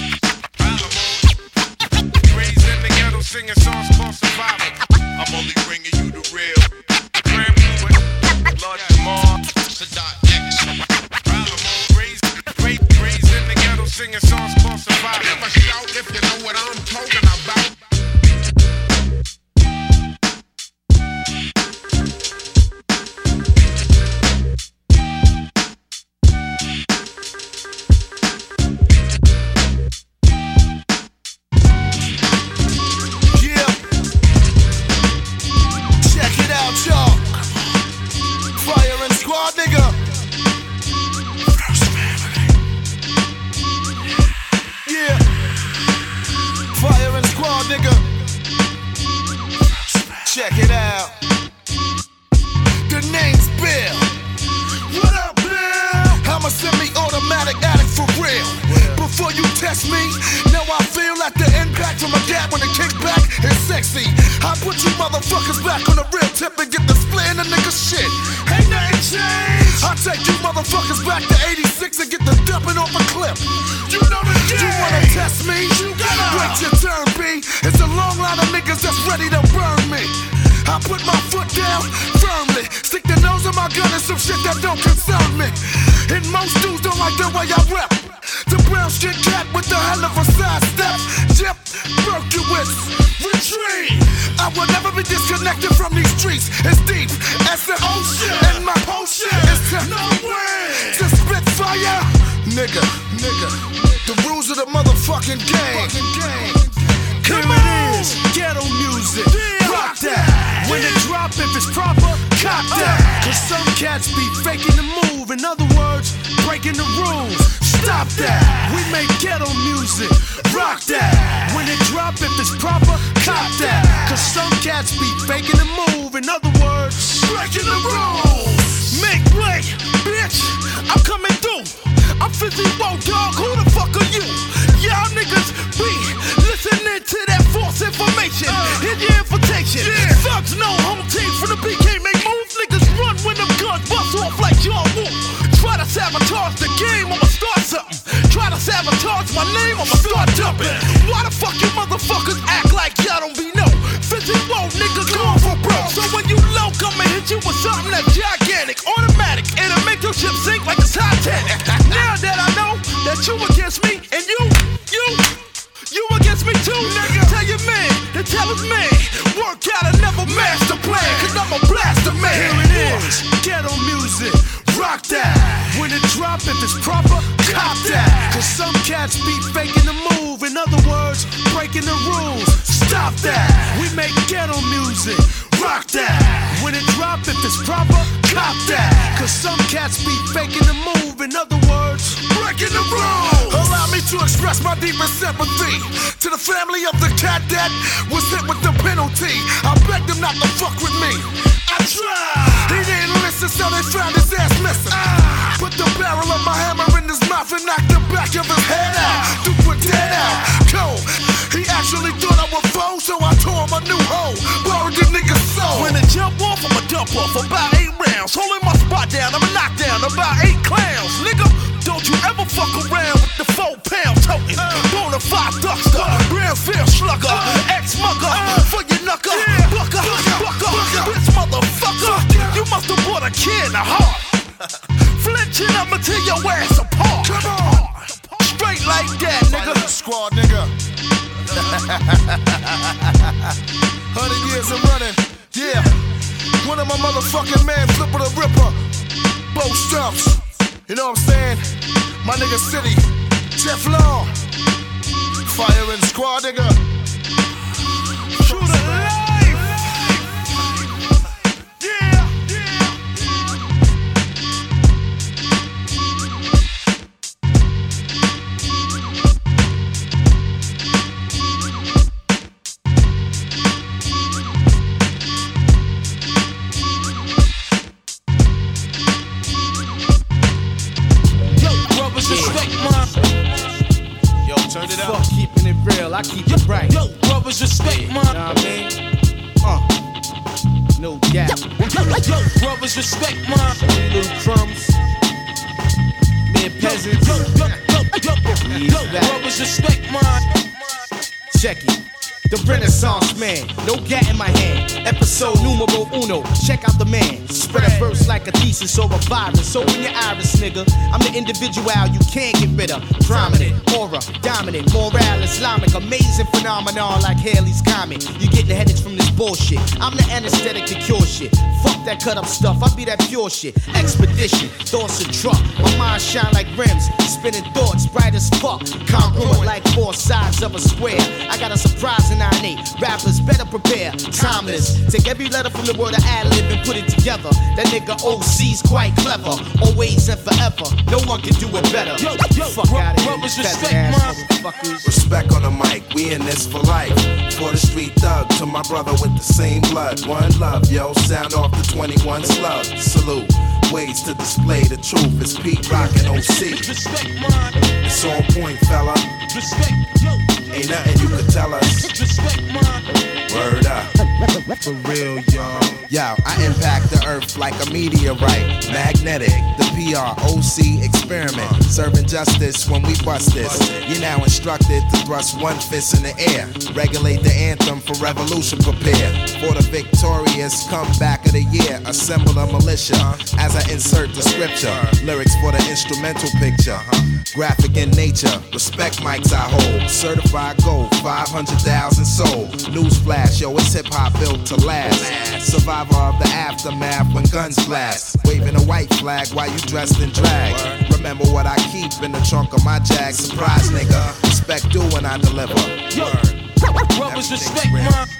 Speaker 3: Raised in the ghetto singing songs called Survival. I'm only bringing you the real. Lord Jamar, Sadat X. singing songs called Survival. Never shout if you know what I'm talking about.
Speaker 21: Now I feel like the impact from a gap when the kickback is sexy. I put you motherfuckers back on the real tip and get the split in the nigga shit. Ain't nothing changed. I take you motherfuckers back to 86 and get the dumping off a clip. You know the game. You wanna test me? You gotta wait your turn, B. It's a long line of niggas that's ready to burn me. I put my foot down firmly. Stick the nose of my gun in some shit that don't concern me. And most dudes don't like the way I rep. The brown skin cat with the hell of a side step. Jip, Berkowitz, retreat. I will never be disconnected from these streets. It's deep as the ocean. And my potion is to, no way. to spit fire. Nigga, nigga. The rules of the motherfucking game.
Speaker 29: Here it is, ghetto music. When it drop, if it's proper, cop that. Uh. Cause some cats be faking the move. In other words, breaking the rules. Stop that. We make ghetto music. Rock that. When it drop, if it's proper, cop that. Cause some cats be faking the move. In other words, breaking the rules. Make way, bitch. I'm coming through. I'm 50 whoa, dog. Who the fuck are you? Y'all niggas be listening to that false information. Uh. Hit your invitation. Thugs know home team from the BK make moves. Niggas run when them guns bust off like John Woo. Try to sabotage the game, I'ma start something. Try to sabotage my name, I'ma start jumping. Why the fuck you motherfuckers act like y'all don't be no? 50 whoa, nigga, going for broke. So when you low, come and hit you with something that's gigantic, automatic, and it'll make your ship sink like a Titanic. now that I know that you against me too, nigga. Tell your man to tell his man, work out another master plan, cause I'm a blaster man. Here it is, ghetto music, rock that. When it drop, if it's proper, cop that. Cause some cats be faking the move, in other words, breaking the rules. Stop that. We make ghetto music, rock that. When it drop, if it's proper, cop that. Cause some cats be faking the move, in other words, breaking the rules. Allow me to express my deepest sympathy to the family of the cat that was hit with the penalty. I begged him not to fuck with me. I tried. He didn't listen, so they found his ass missing. Put the barrel of my hammer in his mouth and knocked the back of his head out. Duke went dead out. Cold. He actually thought I was foe, so I tore him a new hole. Borrowed the nigga's soul. When it jump off, I'ma dump off about eight rounds. Holding my spot down, I'ma knock down about eight clowns. Nigga, don't you ever fuck around with the four pound toting. Bonafide duckster, Brownsville slugger, ex mugger, for your knucker, bucker, bucker, bitch motherfucker. You must have bought a kid a heart. Flinching, I'ma tear your ass apart. Come on. Straight like that, nigga.
Speaker 21: Squad, nigga. Hundred years of running, yeah. One of my motherfucking man, Flipper the Ripper, Bo Stumps. You know what I'm saying? My nigga City, Jeff Law, Fire and Squad, nigga.
Speaker 29: Real, I keep it right. Yo, brothers, respect my.
Speaker 15: I mean? Uh, no gap.
Speaker 29: Yo, brothers, respect my.
Speaker 15: Little crumbs. Mere peasants.
Speaker 29: Yo, yo, yo, yo, yo, brothers, respect my.
Speaker 15: Check it. The Renaissance man, no gat in my hand. Episode numero uno, check out the man. Spread a verse like a thesis or a virus. Open your iris, nigga. I'm the individual you can't get rid of. Prominent, aura, dominant, moral, Islamic, amazing phenomenon like Halley's Comet. You getting the headaches from this bullshit. I'm the anesthetic to cure shit. Fuck that cut up stuff, I be that pure shit. Expedition, thoughts and truck. My mind shine like rims, spinning thoughts bright as fuck. Congruent like four sides of a square. I got a surprise surprising nine Rappers better prepare. Timeless. Take every letter from the world of ad lib and put it together. That nigga OC's quite clever. Always and forever. No one can do it better. Fuck out of here. you
Speaker 29: respect my-
Speaker 15: motherfuckers.
Speaker 16: Respect on the mic, we in this for life. For the street thug, to my brother with the same blood. One love, yo, sound off the 21 slug. Salute. Ways to display the truth. It's Pete Rock and OC.
Speaker 29: Respect mine.
Speaker 16: It's on point, fella.
Speaker 29: Respect, yo.
Speaker 16: Ain't nothing you could tell us. Word up.
Speaker 15: For real, y'all.
Speaker 16: Yo, I impact the earth like a meteorite. Magnetic, the PROC experiment. Serving justice when we bust this. You're now instructed to thrust one fist in the air. Regulate the anthem for revolution prepare. For the victorious comeback of the year. Assemble a militia as I insert the scripture. Lyrics for the instrumental picture. Graphic in nature. Respect mics I hold. Certified gold, 500,000 sold. Newsflash, yo, it's hip hop built to last. Survivor of the aftermath when guns blast. Waving a white flag while you dressed in drag. Remember what I keep in the trunk of my jag. Surprise, nigga. Respect due when I deliver.
Speaker 29: Respect.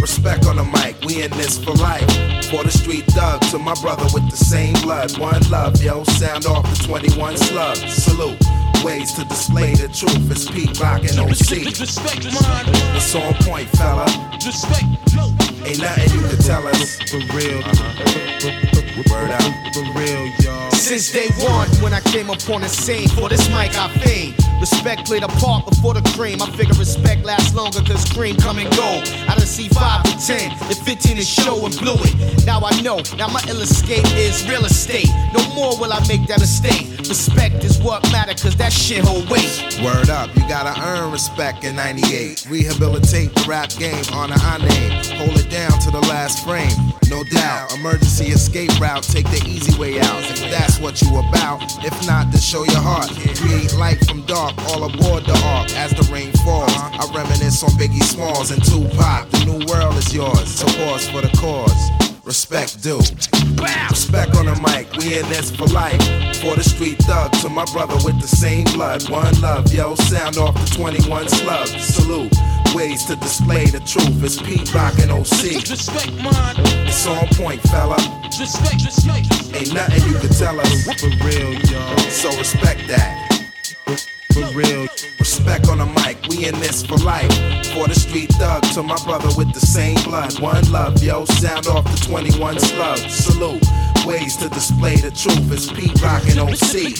Speaker 16: Respect on the mic, we in this for life. For the street thug, to my brother with the same blood. One love, yo, sound off the 21 slug. Salute. Ways to display the truth. It's Pete Rock and OC.
Speaker 29: Respect mine.
Speaker 16: It's on point, fella. Ain't nothing you can tell us.
Speaker 15: For real. Uh-huh.
Speaker 16: Word out.
Speaker 15: For real, y'all.
Speaker 16: Since
Speaker 15: day one when I came upon the scene. For this mic, I fame. Respect played a part before the cream. I figure respect lasts longer cause cream come and go. I done see 5 to 10, the 15 is show and blew it. Now I know, now my ill escape is real estate. No more will I make that mistake. Respect is what matter cause that shit hold weight.
Speaker 16: Word up, you gotta earn respect in 98. Rehabilitate the rap game, honor our name. Hold it down to the last frame, no doubt. Emergency escape route, take the easy way out. If that's what you about, if not, then show your heart. Create light from dark, all aboard the ark as the rain falls. I reminisce on Biggie Smalls and Tupac. The new world is yours, so pause for the cause. Respect due. Respect on the mic, we in this for life. For the street thug, to my brother with the same blood. One love, yo, sound off the 21 slug. Salute. Ways to display the truth. It's Pete Rock and OC. Respect mine. It's on point, fella. Ain't nothing you can tell us. For real, y'all. So respect that. For real. Respect on the mic, we in this for life. For the street thug, to my brother with the same blood. One love, yo, sound off the 21 slug. Salute. Ways to display the truth. It's Pete Rock and OC.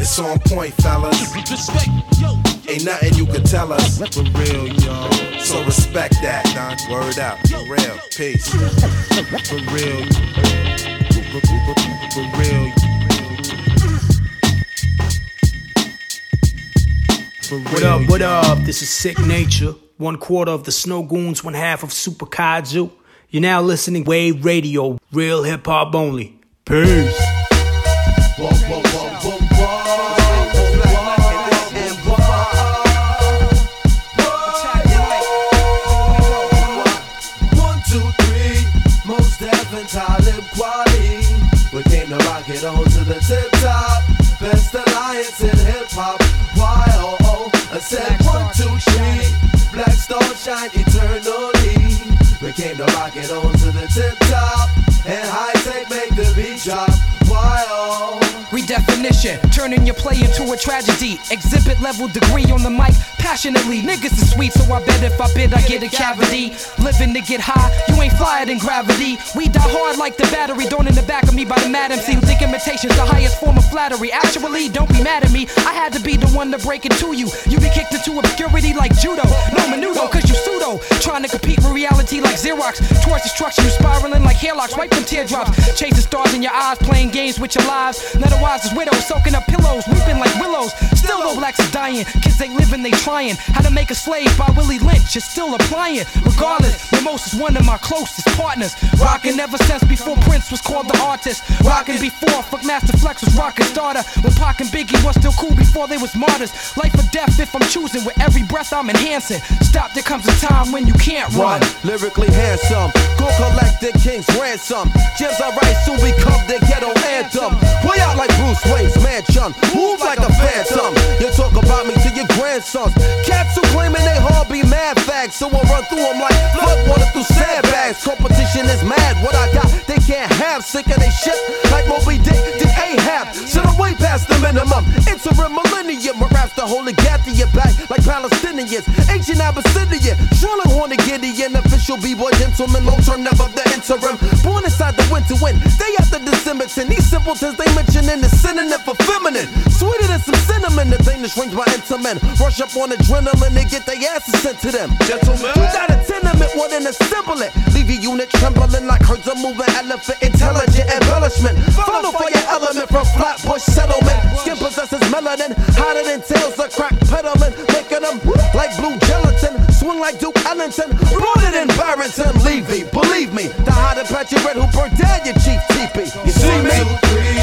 Speaker 16: It's on point, fellas. Respect, yo. Ain't nothing you can tell us. For real, y'all. So respect that, Don. Word out. For real. Peace. For real. For real.
Speaker 30: What up, what up? This is Sick Nature. One quarter of the Snow Goons, one half of Super Kaiju. You're now listening Wave Radio, real hip hop only. Peace.
Speaker 6: One, two, three, most definitely Talib Kweli. We came to rock it on to the tip top. Best alliance in hip hop. Y-O-O. I said one, two, three. Black star shine eternally. We came to rock it on to the tip top. And high tech make the beat drop. Y-O.
Speaker 31: Redefinition, turning your play into a tragedy. Exhibit level degree on the mic, passionately. Niggas is sweet, so I bet if I bid, I get a cavity. Living to get high, you ain't flyer than gravity. We die hard like the battery, thrown in the back of me by the mad MC who think imitation's the highest form of flattery. Actually, don't be mad at me, I had to be the one to break it to you. You be kicked into obscurity like judo, no menudo, cause you pseudo. Trying to compete with reality like Xerox. Towards destruction, you spiraling like hairlocks. Wipe them teardrops, chasing stars in your eyes, playing games with your lives. Otherwise, as widows, soaking up pillows, weeping like willows. Still, though blacks are dying. Kids ain't living, they trying. How to make a slave by Willie Lynch is still applying. Regardless, Mimos is one of my closest partners. Rockin' ever since before Prince was called the artist. Rockin' before Funkmaster Flex was rockin' starter. When Pac and Biggie was still cool before they was martyrs. Life or death if I'm choosing. With every breath I'm enhancing. Stop, there comes a time when you can't run.
Speaker 6: Run, lyrically handsome. Go collect the king's ransom. Gems I write soon become the ghetto anthem. Way out like Bruce Wayne's mansion. Move like a phantom. You talk about me to your grandsons. Cats who claiming they be mad fags. So I run through them like flood water through sandbags. Competition is mad. What I got, they can't have. Sick of they shit like Moby Dick did Ahab. So I'm way past the minimum. Interim millennium. My raps the whole gat back like Palestinians. Ancient Abyssinian. Strolling horny Gideon. Official B-boy gentleman. Long term, never the interim. Born inside the winter wind. Day after December. 10. These simpletons they mention in the synonym for feminine. Sweeter than some cinnamon. The thing that shrinks my intimate. Rush up on adrenaline. They get their asses sent to them. Gentlemen. Got a tenement. In assemble it. Leave your unit trembling like herds of moving elephant. Intelligent embellishment. Follow for your element from Flatbush settlement. Skin possesses melanin. Hotter than tails of crack peddling. Making them like blue gelatin. Swing like Duke Ellington. Rooted in Barrington. Levy. Believe me. The hot and patchy red who burned down your chief teepee. You see me? One, two, three.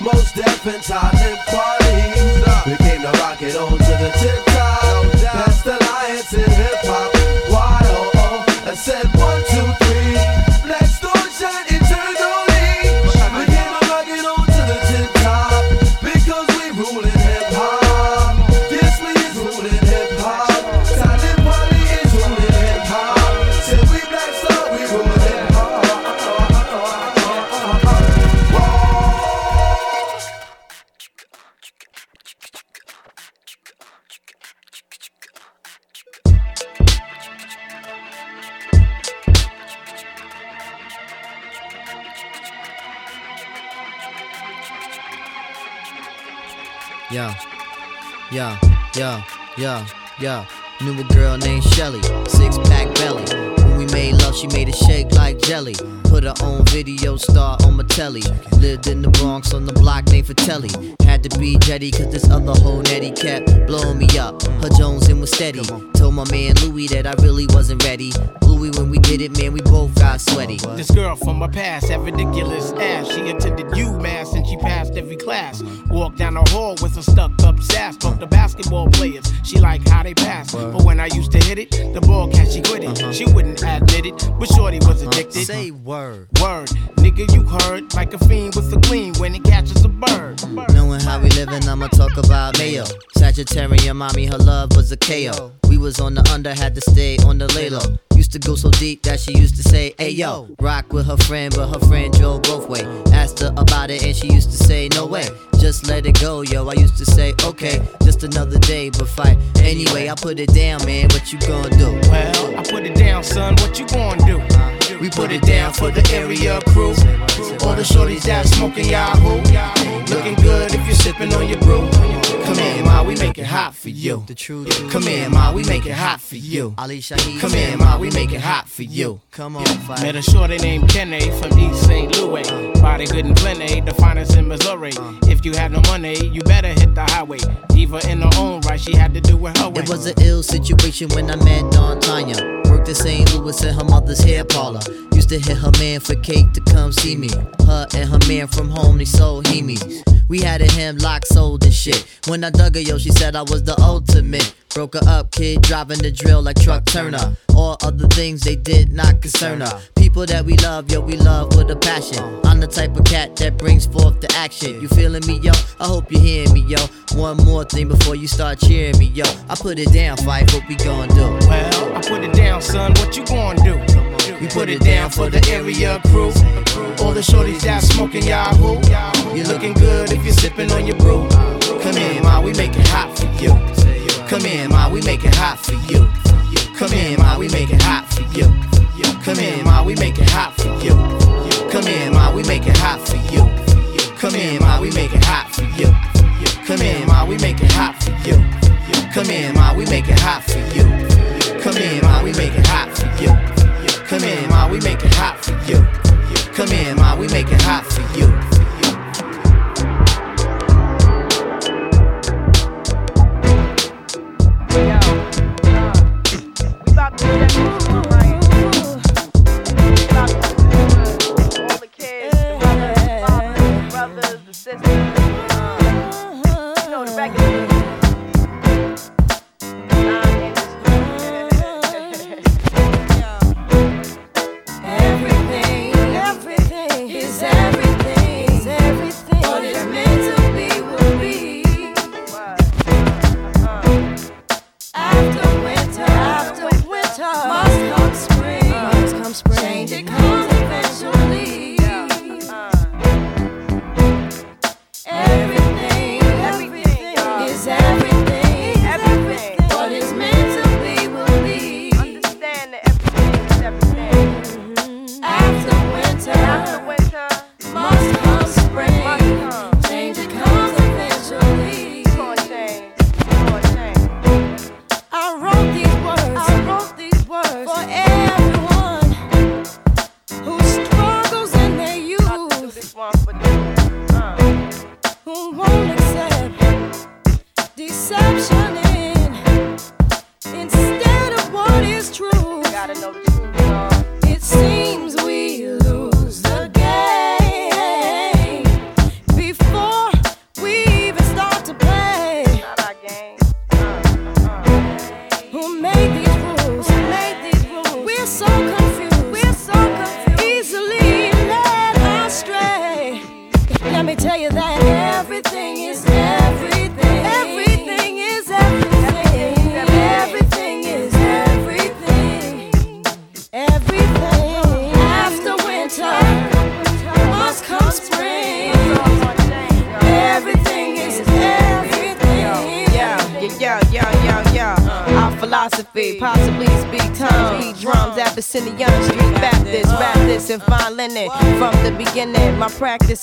Speaker 6: Mos Def and Talib Kweli. We came to rock it on to the tip top. Best alliance in hip
Speaker 32: Yo, yeah, yeah, yeah, yeah. Knew a girl named Shelly, six pack belly. Made love, she made it shake like jelly. Put her own video star on my telly. Lived in the Bronx on the block named for Telly. Had to be jetty, cause this other whole netty kept blowing me up. Her Jones in was steady. Told my man Louis that I really wasn't ready. Louis, when we did it, man, we both got sweaty.
Speaker 9: This girl from my past had ridiculous ass. She attended UMass and she passed every class. Walked down the hall with a stuck up sass. Talked the basketball players. She like how they pass. But when I used to hit it, the ball catch she quit it. She wouldn't admit it, but Shorty was addicted.
Speaker 32: Say word.
Speaker 9: Word. Nigga, you heard like a fiend with a gleam when it catches a bird.
Speaker 32: Knowing how we living, I'ma talk about Mayo. Sagittarian mommy, her love was a KO. We was on the under, had to stay on the lay low. Used to go so deep that she used to say, Hey yo, rock with her friend, but her friend drove both way. Asked her about it and she used to say, No way, just let it go, yo. I used to say, Okay, just another day, but fight. Anyway, I put it down, man. What you gonna do?
Speaker 9: Well, I put it down, son. What you gonna do? We put it down for the area crew. All the shorties out smoking Yahoo. Looking good if you're sipping on your brew. Come in, ma, we make it hot for you.
Speaker 32: The truth.
Speaker 9: Come in, ma, we make it hot for you.
Speaker 32: Ali Shaheed.
Speaker 9: Come in, ma, we make it hot for you.
Speaker 32: Come on, fight.
Speaker 9: Met a shorty named Kenny from East St. Louis. Uh. Body good and plenty, the finest in Missouri. Uh. If you have no money, you better hit the highway. Diva in her own right, she had to do it her way.
Speaker 32: It was an ill situation when I met Don Tanya. Worked in St. Louis in her mother's hair parlor. Used to hit her man for cake to come see me. Her and her man from home, they sold hemies. We had a hemlock sold and shit. When I dug her, yo, she said I was the ultimate. Broke her up, kid, driving the drill like Truck Turner. All other things they did not concern her. People that we love, yo, we love with a passion. I'm the type of cat that brings forth the action. You feeling me, yo? I hope you hearing me, yo. One more thing before you start cheering me, yo. I put it down, fight, what we gon' do?
Speaker 9: Put it down, son. What you gonna do? We put it down for the area crew. All the shorties that smoking Yahoo. You looking good if you're sipping on your brew. Come in, ma, we make it hot for you. Come in, ma, we make it hot for you. Come in, ma, we make it hot for you. Come in, ma, we make it hot for you. Come in, ma, we make it hot for you. Come in, ma, we make it hot for you. Come in, ma, we make it hot for you. Come in, ma, we make it hot for you. Come in, ma, we make it hot for you. Come in, ma, we make it hot for you. Come in, ma, we make it hot for you.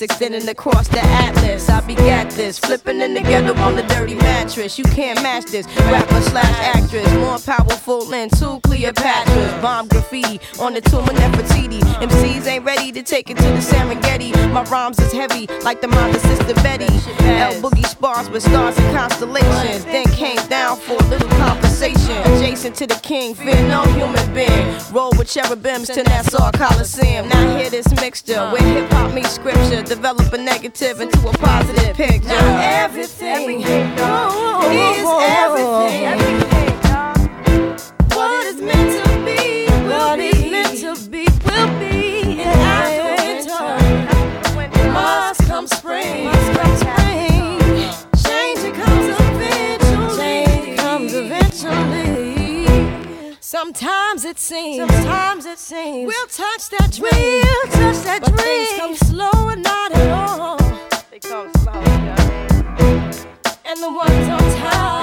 Speaker 33: Extending across the atlas. I begat this, flipping in the ghetto on the dirty mattress. You can't match this. Rapper slash actress, more powerful than two Cleopatras. Bomb graffiti on the tomb of Nefertiti. MCs ain't ready to take it to the Serengeti. My rhymes is heavy like the mind of Sister Betty. L Boogie spars with stars and Adjacent to the king, fear no human being. Roll with cherubims to Nassau Coliseum. Now hear this mixture where hip hop meets scripture. Develop a negative into a positive picture.
Speaker 34: Now everything, oh, is everything. It seems. Sometimes it seems. We'll touch that dream. We'll touch that but dream. Things come slow and not at all. They come slow. And the ones on top,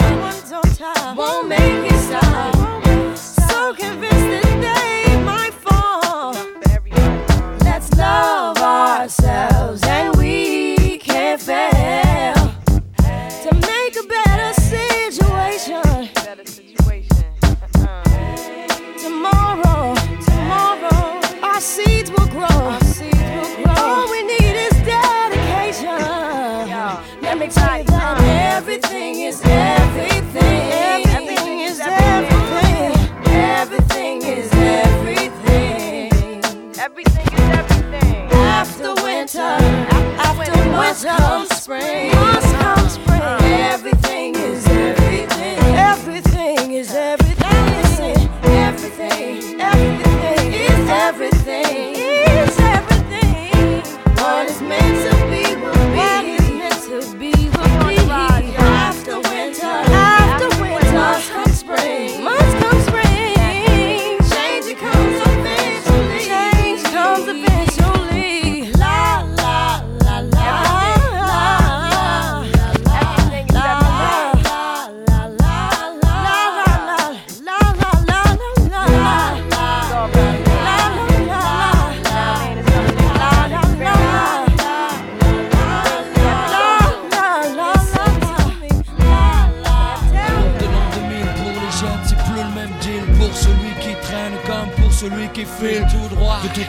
Speaker 34: comes spring.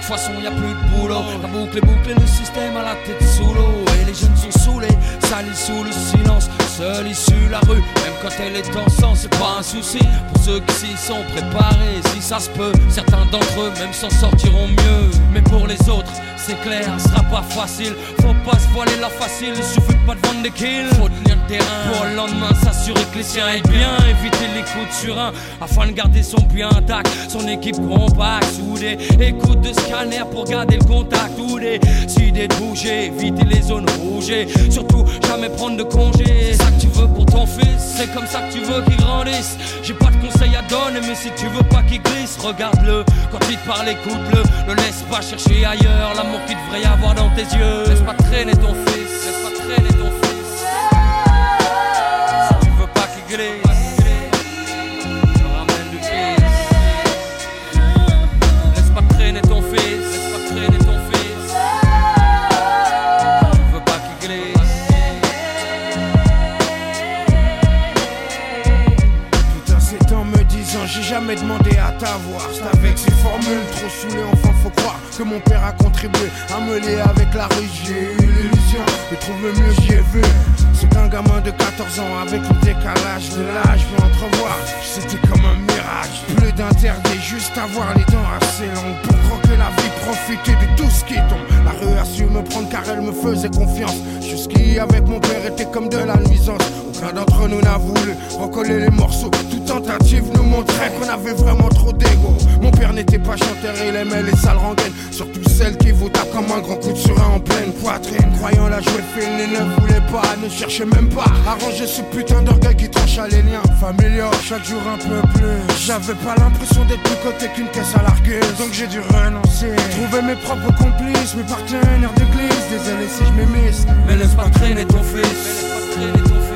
Speaker 11: Toute façon, y a plus de boulot. La boucle est bouclée, le système à la tête sous l'eau. Et les jeunes sont saoulés, salis sous le silence. Seule issue la rue, même quand elle est en sang, c'est pas un souci. Pour ceux qui s'y sont préparés, si ça se peut, certains d'entre eux même s'en sortiront mieux. Mais pour les autres, c'est clair, ce sera pas facile. Faut pas se voiler la facile, il suffit pas de vendre des kills. Pour le lendemain s'assurer que les siens aient bien. Éviter les coups de surin afin de garder son bien intact. Son équipe compacte, soudée. Écoute de scanner pour garder le contact. Ou des idées de bouger, éviter les zones rouges. et Surtout jamais prendre de congé. C'est ça que tu veux pour ton fils, c'est comme ça que tu veux qu'il grandisse. J'ai pas de conseils à donner, mais si tu veux pas qu'il glisse, regarde-le. Quand il te parle, écoute-le. Ne laisse pas chercher ailleurs l'amour qu'il devrait y avoir dans tes yeux. Laisse pas traîner ton fils, laisse pas traîner ton fils.
Speaker 29: Jamais demandé à t'avoir C'est avec ces formules trop saoulées enfin faut croire que mon père a contribué à me lier avec la rue J'ai eu l'illusion de trouver mieux j'y ai vu. C'est qu'un gamin de 14 ans avec le décalage de l'âge. Peut entrevoir C'était comme un mirage. Plus d'interdit juste avoir les dents assez longues. Pour croquer la vie profiter de tout ce qui tombe. La rue a su me prendre car elle me faisait confiance. Jusqu'ici avec mon père était comme de la nuisance Aucun d'entre nous n'a voulu recoller les morceaux. Toute tentative nous montrait qu'on avait vraiment trop d'ego. Mon père n'était pas chanteur, il aimait les sales rengaines. Surtout celles qui vous tapent comme un grand coup de surin en pleine poitrine. Croyant la jouer fine, il ne voulait pas, ne cherchait même pas à ranger ce putain d'orgueil qui trancha les liens familiaux. Chaque jour un peu plus. J'avais pas l'impression d'être plus côté qu'une caisse à largueuse Donc j'ai dû renoncer. Trouver mes propres complices, mes partenaires d'église. Désolé si je m'émisse
Speaker 11: Mais laisse pas traîner ton fils, laisse pas traîner ton fils.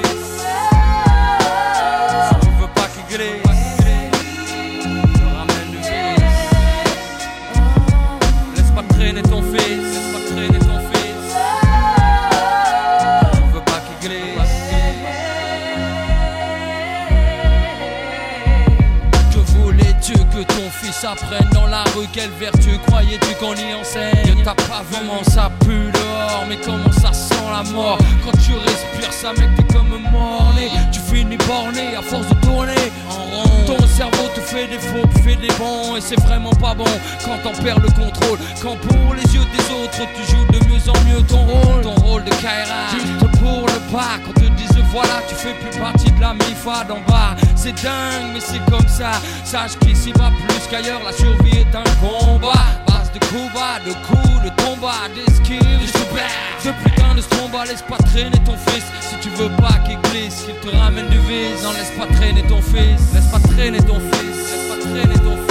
Speaker 11: Quelle vertu croyais-tu qu'on y enseigne? T'as pas vraiment ça pue dehors Mais comment ça sent la mort? Quand tu respires ça mec t'es comme morné Tu finis borné à force de tourner en rond. Ton cerveau te fait des faux, fait des bons Et c'est vraiment pas bon. Quand t'en perds le contrôle Quand pour les yeux des autres tu joues de mieux en mieux ton rôle. Ton rôle de Kaira. Juste pour le pas Quand te disent voilà tu fais plus partie de la mi-fa d'en bas. C'est dingue mais c'est comme ça. Sache qu'ici va plus qu'ailleurs La survie est un combat. De coups bas, de coups, de tombats D'esquives, de Ce putain de stromba Laisse pas traîner ton fils. Si tu veux pas qu'il glisse Qu'il te ramène du vice. Non laisse pas traîner ton fils. Laisse pas traîner ton fils. Laisse pas traîner ton fils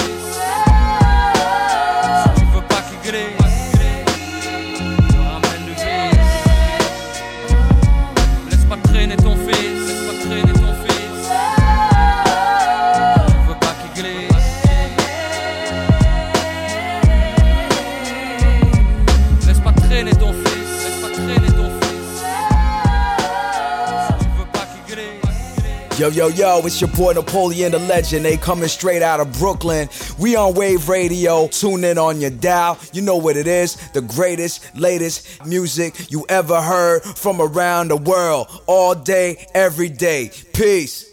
Speaker 4: yo, yo, it's your boy Napoleon the Legend. They coming straight out of Brooklyn. We on Wave Radio. Tune in on your dial. You know what it is. The greatest, latest music you ever heard from around the world. All day, every day. Peace.